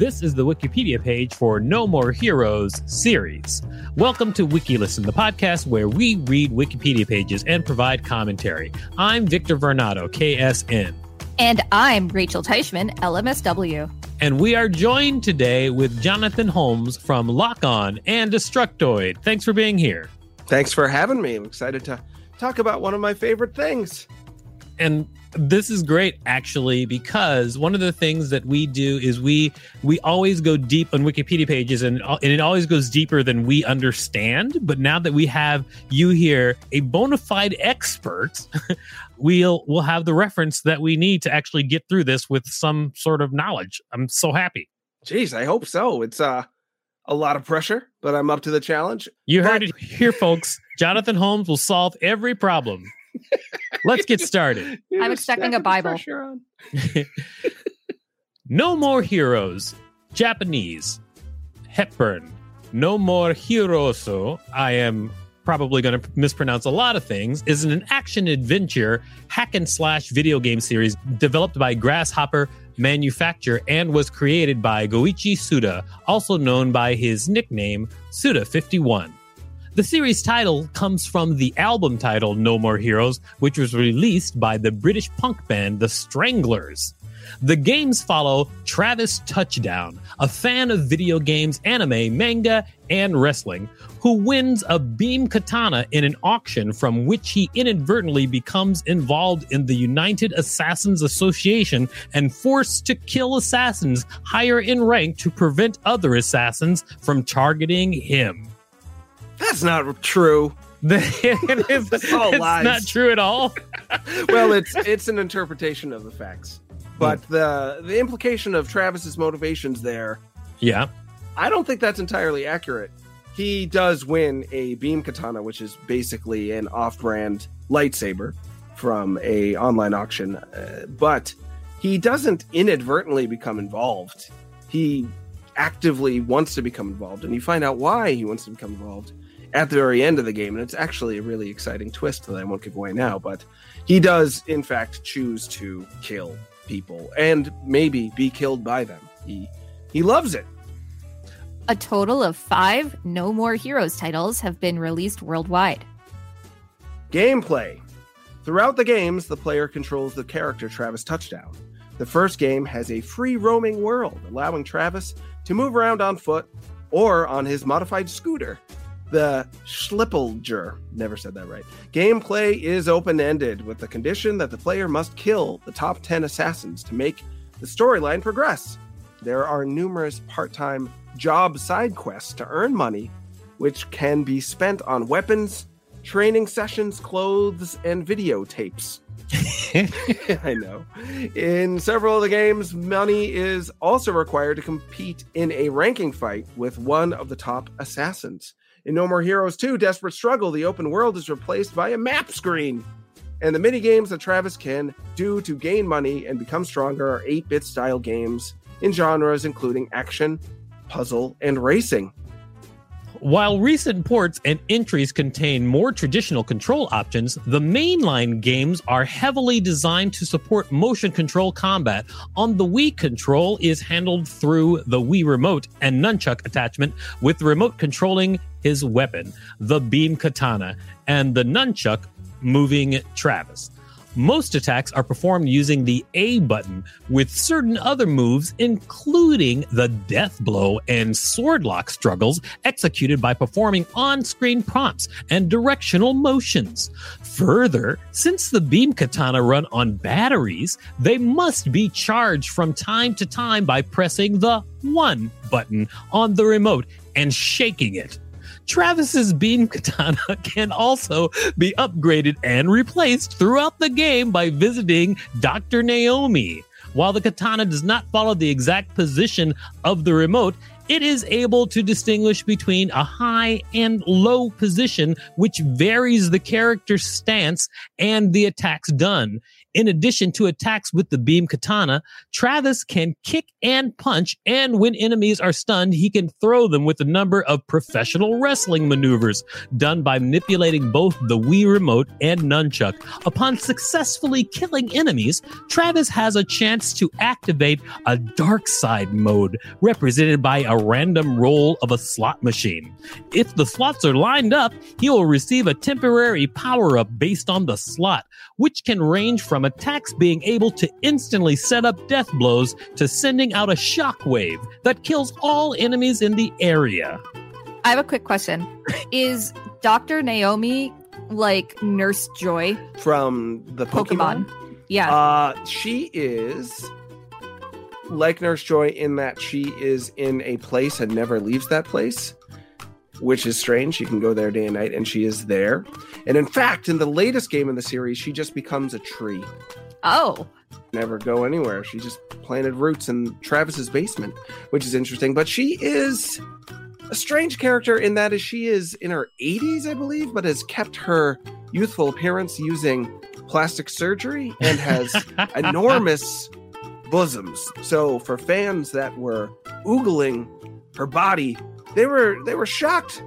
This is the Wikipedia page for No More Heroes series. Welcome to WikiListen, the podcast where we read Wikipedia pages and provide commentary. I'm Victor Varnado, KSN. And I'm Rachel Teichman, LMSW. And we are joined today with Jonathan Holmes from Lock On and Destructoid. Thanks for being here. Thanks for having me. I'm excited to talk about one of my favorite things. And this is great actually because one of the things that we do is we we always go deep on wikipedia pages and, and it always goes deeper than we understand. But now that we have you here a bona fide expert we'll we'll have the reference that we need to actually get through this with some sort of knowledge. I'm so happy. Jeez i hope so. It's uh a lot of pressure but i'm up to the challenge. You heard but- it here folks. Jonathan holmes will solve every problem Let's get started. I'm expecting a Bible. no more heroes. Japanese. Hepburn. No more heroso. I am probably going to mispronounce a lot of things. Is an action adventure hack and slash video game series developed by Grasshopper Manufacture and was created by Goichi Suda, also known by his nickname Suda51. The series title comes from the album title No More Heroes, which was released by the British punk band The Stranglers. The games follow Travis Touchdown, a fan of video games, anime, manga, and wrestling, who wins a beam katana in an auction from which he inadvertently becomes involved in the United Assassins Association and forced to kill assassins higher in rank to prevent other assassins from targeting him. That's not true. it is, It's all it's lies. not true at all. well, it's it's an interpretation of the facts, but the the implication of Travis's motivations there, Yeah. I don't think that's entirely accurate. He does win a beam katana, which is basically an off-brand lightsaber from a online auction, uh, but he doesn't inadvertently become involved. He actively wants to become involved, and you find out why he wants to become involved at the very end of the game, and it's actually a really exciting twist that I won't give away now. But he does, in fact, choose to kill people and maybe be killed by them. He he loves it. A total of five No More Heroes titles have been released worldwide. Gameplay. Throughout the games, the player controls the character Travis Touchdown. The first game has a free roaming world, allowing Travis to move around on foot or on his modified scooter, the Schlippelger. Never said that right. Gameplay is open ended with the condition that the player must kill the top 10 assassins to make the storyline progress. There are numerous part time job side quests to earn money, which can be spent on weapons, training sessions, clothes, and videotapes. I know. In several of the games, money is also required to compete in a ranking fight with one of the top assassins. In No More Heroes 2 Desperate Struggle, the open world is replaced by a map screen. And the mini games that Travis can do to gain money and become stronger are 8 bit style games in genres including action, puzzle, and racing. While recent ports and entries contain more traditional control options, the mainline games are heavily designed to support motion control combat. On the Wii, control is handled through the Wii remote and nunchuck attachment, with the remote controlling his weapon, the beam katana, and the nunchuck moving Travis. Most attacks are performed using the A button, with certain other moves, including the death blow and sword lock struggles, executed by performing on screen prompts and directional motions. Further, since the beam katana run on batteries, they must be charged from time to time by pressing the 1 button on the remote and shaking it. Travis's beam katana can also be upgraded and replaced throughout the game by visiting Dr. Naomi. While the katana does not follow the exact position of the remote, it is able to distinguish between a high and low position, which varies the character's stance and the attacks done. In addition to attacks with the beam katana, Travis can kick and punch, and when enemies are stunned, he can throw them with a number of professional wrestling maneuvers done by manipulating both the Wii remote and nunchuck. Upon successfully killing enemies, Travis has a chance to activate a dark side mode, represented by a random roll of a slot machine. If the slots are lined up, he will receive a temporary power up based on the slot, which can range from attacks being able to instantly set up death blows to sending out a shockwave that kills all enemies in the area. I have a quick question. Is Dr. Naomi like Nurse Joy From the Pokemon, Pokemon? Yeah. Uh, she is like Nurse Joy in that she is in a place and never leaves that place, which is strange. She can go there day and night, and she is there. And in fact, in the latest game in the series, she just becomes a tree. oh. Never go anywhere. She just planted roots in Travis's basement, which is interesting. But she is a strange character in that is she is in her 80s, I believe, but has kept her youthful appearance using plastic surgery and has enormous bosoms. So for fans that were oogling her body, they were they were shocked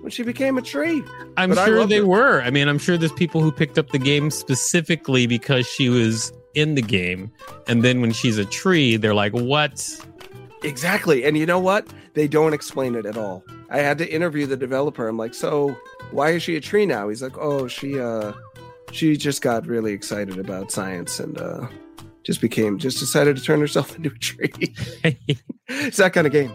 when she became a tree. I'm But sure they her. were. I mean, I'm sure there's people who picked up the game specifically because she was in the game. And then when she's a tree, they're like, what? Exactly. And you know what? They don't explain it at all. I had to interview the developer. I'm like, "So, why is she a tree now?" He's like, "Oh, she uh she just got really excited about science and uh just became just decided to turn herself into a tree." it's that kind of game.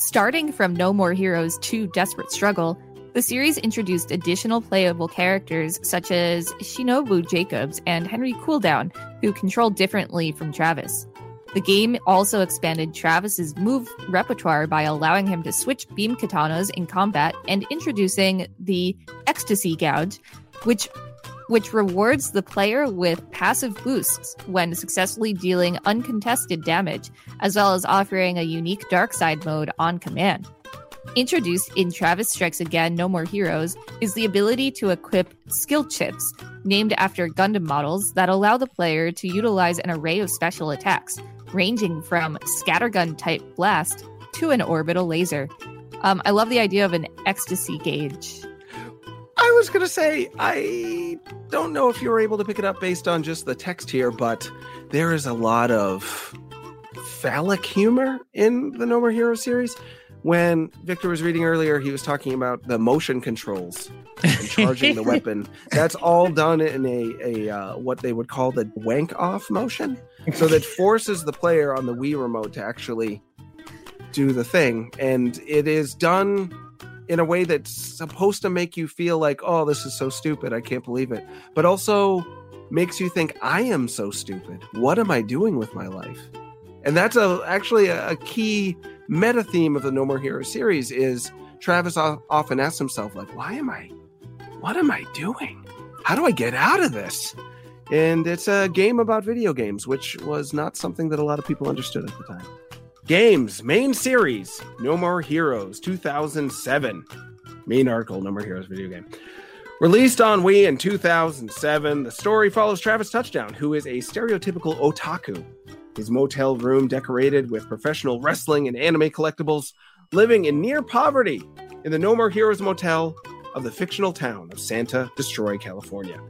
Starting from No More Heroes 2 Desperate Struggle, the series introduced additional playable characters such as Shinobu Jacobs and Henry Cooldown, who control differently from Travis. The game also expanded Travis's move repertoire by allowing him to switch beam katanas in combat and introducing the Ecstasy Gauge, which which rewards the player with passive boosts when successfully dealing uncontested damage, as well as offering a unique dark side mode on command. Introduced in Travis Strikes Again No More Heroes is the ability to equip skill chips, named after Gundam models, that allow the player to utilize an array of special attacks, ranging from scattergun type blast to an orbital laser. Um, I love the idea of an ecstasy gauge. I was going to say I don't know if you were able to pick it up based on just the text here, but there is a lot of phallic humor in the No More Hero series. When Victor was reading earlier, he was talking about the motion controls and charging the weapon. That's all done in a, a uh, what they would call the wank off motion. So that forces the player on the Wii remote to actually do the thing. And it is done in a way that's supposed to make you feel like, oh, this is so stupid. I can't believe it. But also makes you think, I am so stupid. What am I doing with my life? And that's a actually a, a key meta theme of the No More Heroes series is Travis often asks himself, like, why am I what am I doing? How do I get out of this? And it's a game about video games, which was not something that a lot of people understood at the time. Games, main series, No More Heroes, 2007. Main article, No More Heroes video game. Released on Wii in 2007, the story follows Travis Touchdown, who is a stereotypical otaku. His motel room decorated with professional wrestling and anime collectibles, living in near poverty in the No More Heroes motel of the fictional town of Santa Destroy, California.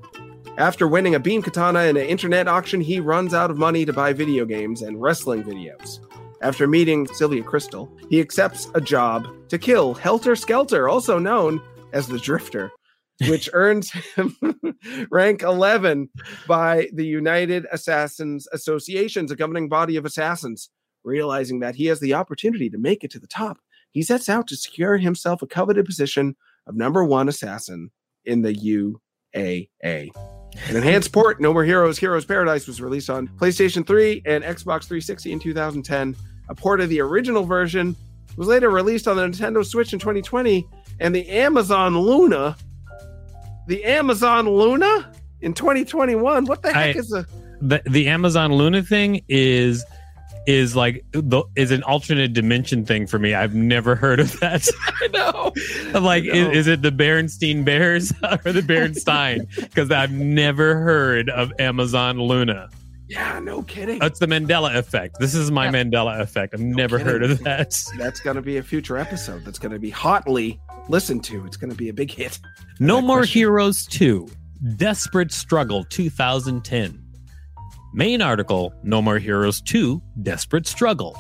After winning a beam katana in an internet auction, he runs out of money to buy video games and wrestling videos. After meeting Sylvia Christel, he accepts a job to kill Helter Skelter, also known as the Drifter, which earns him rank 11 by the United Assassins Association's a governing body of assassins. Realizing that he has the opportunity to make it to the top, he sets out to secure himself a coveted position of number one assassin in the UAA. An enhanced port, No More Heroes, Heroes Paradise, was released on PlayStation 3 and Xbox 360 in 2010. A port of the original version was later released on the Nintendo Switch in 2020, and the Amazon Luna, the Amazon Luna in 2021. What the heck I- is a the the Amazon Luna thing is is like the, is an alternate dimension thing for me. I've never heard of that. I know. I'm like, I is, is it the Berenstein Bears or the Berenstein? Because I've never heard of Amazon Luna. Yeah, no kidding. That's the Mandela effect. This is my Yep. Mandela effect. I've never heard of that. That's going to be a future episode. That's going to be hotly listened to. It's going to be a big hit. No More question. Heroes 2 Desperate Struggle 2010. Main article No More Heroes 2 Desperate Struggle.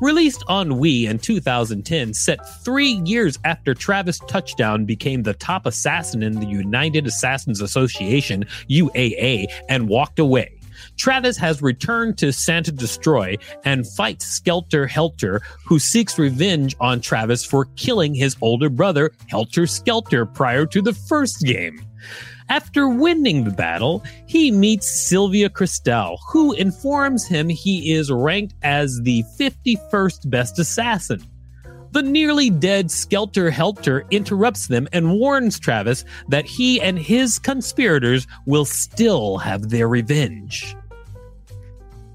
Released on Wii in 2010, set three years after Travis Touchdown became the top assassin in the United Assassins Association, UAA, and walked away. Travis has returned to Santa Destroy and fights Skelter Helter, who seeks revenge on Travis for killing his older brother, Helter Skelter, prior to the first game. After winning the battle, he meets Sylvia Christel, who informs him he is ranked as the 51st best assassin. The nearly dead Skelter Helter interrupts them and warns Travis that he and his conspirators will still have their revenge.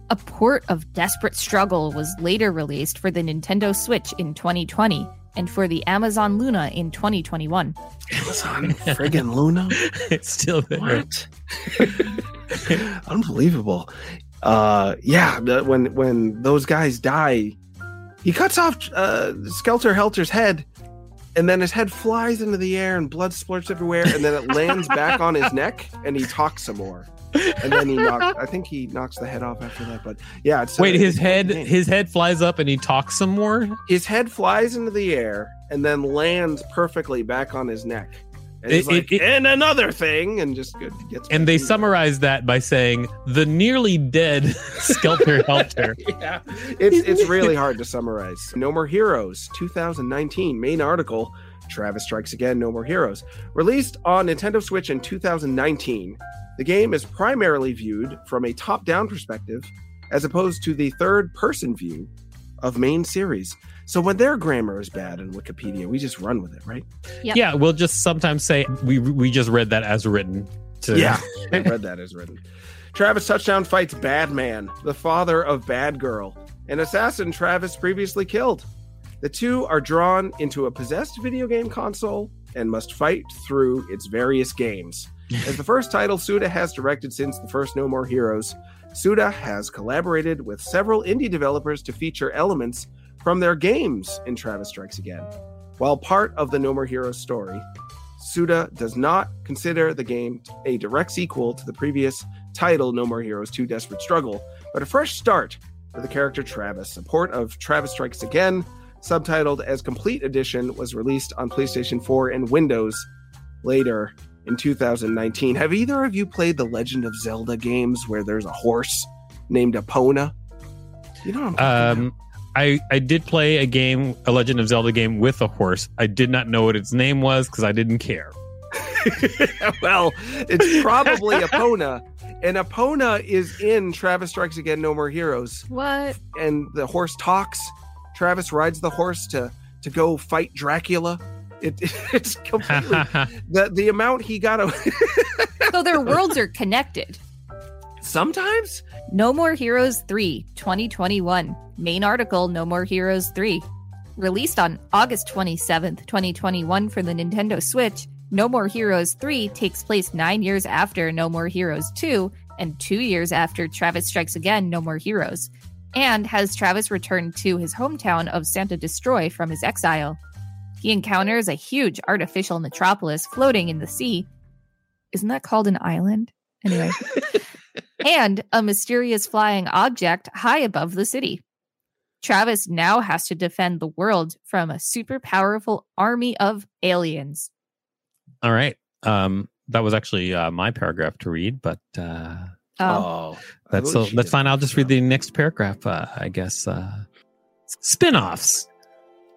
A port of Desperate Struggle was later released for the Nintendo Switch in 2020 and for the Amazon Luna in 2021. Amazon friggin' Luna. it's still there. What? Unbelievable. Uh, yeah, when when those guys die, he cuts off uh, Skelter Helter's head, and then his head flies into the air and blood splurts everywhere, and then it lands back on his neck, and he talks some more. And then he knocks. I think he knocks the head off after that. But yeah, it's Wait, uh, his it's head insane. his head flies up and he talks some more? his head flies into the air and then lands perfectly back on his neck. And It- like, it- it- and another thing, and just good gets. And they summarize that by saying the nearly dead Skelter Helter. yeah, it's it's really hard to summarize. No More Heroes 2019 main article. Travis Strikes Again, No More Heroes. Released on Nintendo Switch in 2019, the game is primarily viewed from a top down perspective as opposed to the third person view of main series. So when their grammar is bad in Wikipedia, we just run with it, right? Yep. Yeah, we'll just sometimes say we we just read that as written. To, Yeah, I read that as written. Travis Touchdown fights Bad Man, the father of Bad Girl, an assassin Travis previously killed. The two are drawn into a possessed video game console and must fight through its various games. As the first title Suda has directed since the first No More Heroes, Suda has collaborated with several indie developers to feature elements from their games in Travis Strikes Again. While part of the No More Heroes story, Suda does not consider the game a direct sequel to the previous title, No More Heroes 2 Desperate Struggle, but a fresh start for the character Travis. A port of Travis Strikes Again, subtitled as Complete Edition, was released on PlayStation 4 and Windows later in 2019. Have either of you played the Legend of Zelda games where there's a horse named Epona? You know what I'm talking Um, I I did play a game, a Legend of Zelda game with a horse. I did not know what its name was because I didn't care. well, it's probably Epona. And Epona is in Travis Strikes Again No More Heroes. What? And the horse talks. Travis rides the horse to to go fight Dracula. It, it's completely the the amount he got. Away. so their worlds are connected. Sometimes. No More Heroes 3 2021. Main article No More Heroes 3. Released on August 27th, 2021 for the Nintendo Switch, No More Heroes 3 takes place nine years after No More Heroes 2 and two years after Travis Strikes Again No More Heroes, and has Travis returned to his hometown of Santa Destroy from his exile. He encounters a huge artificial metropolis floating in the sea. Isn't that called an island? Anyway. and a mysterious flying object high above the city. Travis now has to defend the world from a super powerful army of aliens. All right. Um, that was actually uh, my paragraph to read, but uh, oh, that's so, that's fine. I'll just read the next paragraph. Uh, I guess uh, spin-offs.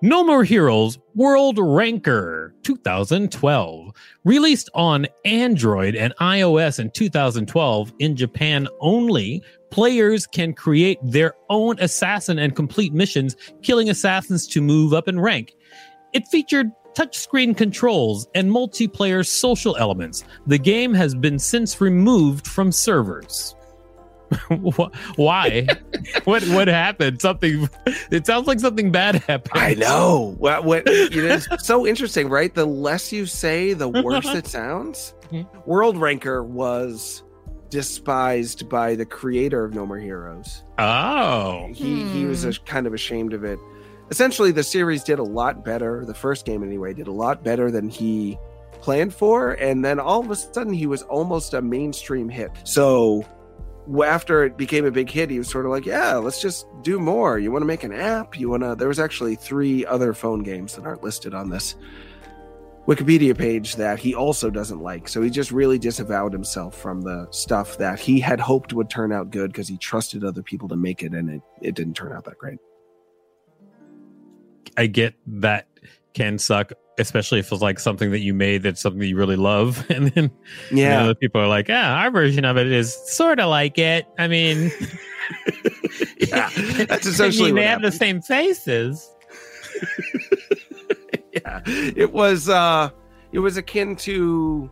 No More Heroes World Ranker 2012. Released on Android and iOS in 2012 in Japan only, players can create their own assassin and complete missions, killing assassins to move up in rank. It featured touchscreen controls and multiplayer social elements. The game has been since removed from servers. Why? what what happened? Something. It sounds like something bad happened. I know. What? What? It's so interesting, right? The less you say, the worse it sounds. Mm-hmm. World Ranker was despised by the creator of No More Heroes. Oh, he he was a, kind of ashamed of it. Essentially, the series did a lot better. The first game, anyway, did a lot better than he planned for, and then all of a sudden, he was almost a mainstream hit. So after it became a big hit, he was sort of like, "Yeah, let's just do more. You want to make an app? You want to?" There was actually three other phone games that aren't listed on this Wikipedia page that he also doesn't like. So he just really disavowed himself from the stuff that he had hoped would turn out good because he trusted other people to make it, and it it didn't turn out that great. I get that can suck especially if it's like something that you made that's something that you really love. And then yeah you know, people are like yeah our version of it is sort of like it. I mean yeah that's essentially I mean, they have the same faces. Yeah it was uh it was akin to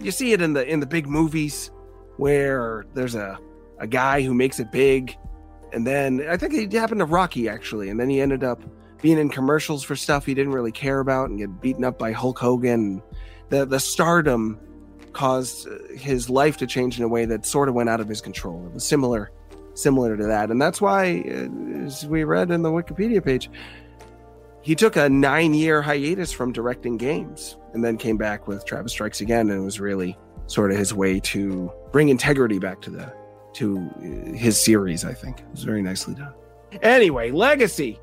you see it in the in the big movies where there's a a guy who makes it big and then i think it happened to rocky actually and then he ended up being in commercials for stuff he didn't really care about and get beaten up by Hulk Hogan. The the stardom caused uh, his life to change in a way that sort of went out of his control. It was similar similar to that, and that's why, uh, as we read in the Wikipedia page, he took a nine year hiatus from directing games and then came back with Travis Strikes Again, and it was really sort of his way to bring integrity back to the to uh, his series. I think it was very nicely done. Anyway, Legacy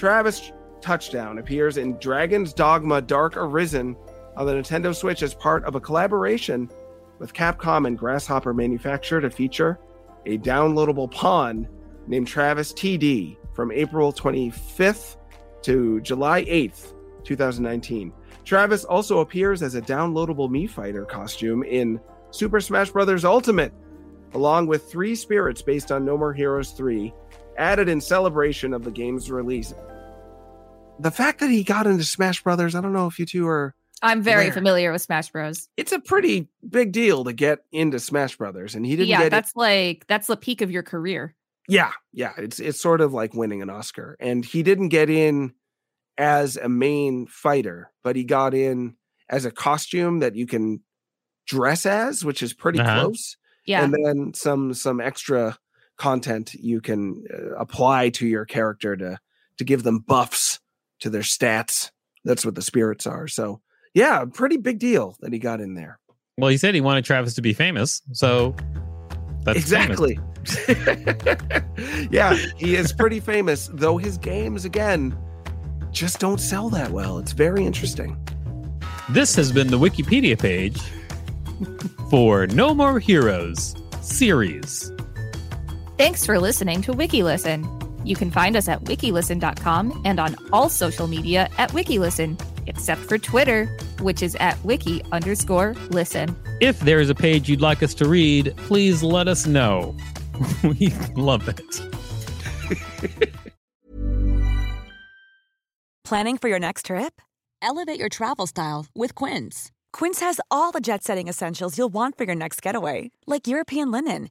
Travis Touchdown appears in Dragon's Dogma Dark Arisen on the Nintendo Switch as part of a collaboration with Capcom and Grasshopper Manufacture to feature a downloadable pawn named Travis TD from April 25th to July 8th, 2019. Travis also appears as a downloadable Mii Fighter costume in Super Smash Bros. Ultimate, along with three spirits based on No More Heroes 3, added in celebration of the game's release the fact that he got into Smash Brothers, I don't know if you two are. I'm very aware. familiar with Smash Bros. It's a pretty big deal to get into Smash Brothers, and he didn't. Yeah, that's it. like that's the peak of your career. Yeah, yeah, it's it's sort of like winning an Oscar, and he didn't get in as a main fighter, but he got in as a costume that you can dress as, which is pretty uh-huh. close. Yeah, and then some some extra content you can uh, apply to your character to to give them buffs to their stats. That's what the spirits are. So, yeah, pretty big deal that he got in there. Well, he said he wanted Travis to be famous. So, that's exactly. yeah, he is pretty famous, though his games, again, just don't sell that well. It's very interesting. This has been the Wikipedia page for No More Heroes series. Thanks for listening to WikiListen. You can find us at wikilisten.com and on all social media at wikilisten, except for Twitter, which is at wiki underscore listen. If there is a page you'd like us to read, please let us know. we love it. Planning for your next trip? Elevate your travel style with Quince. Quince has all the jet setting essentials you'll want for your next getaway, like European linen,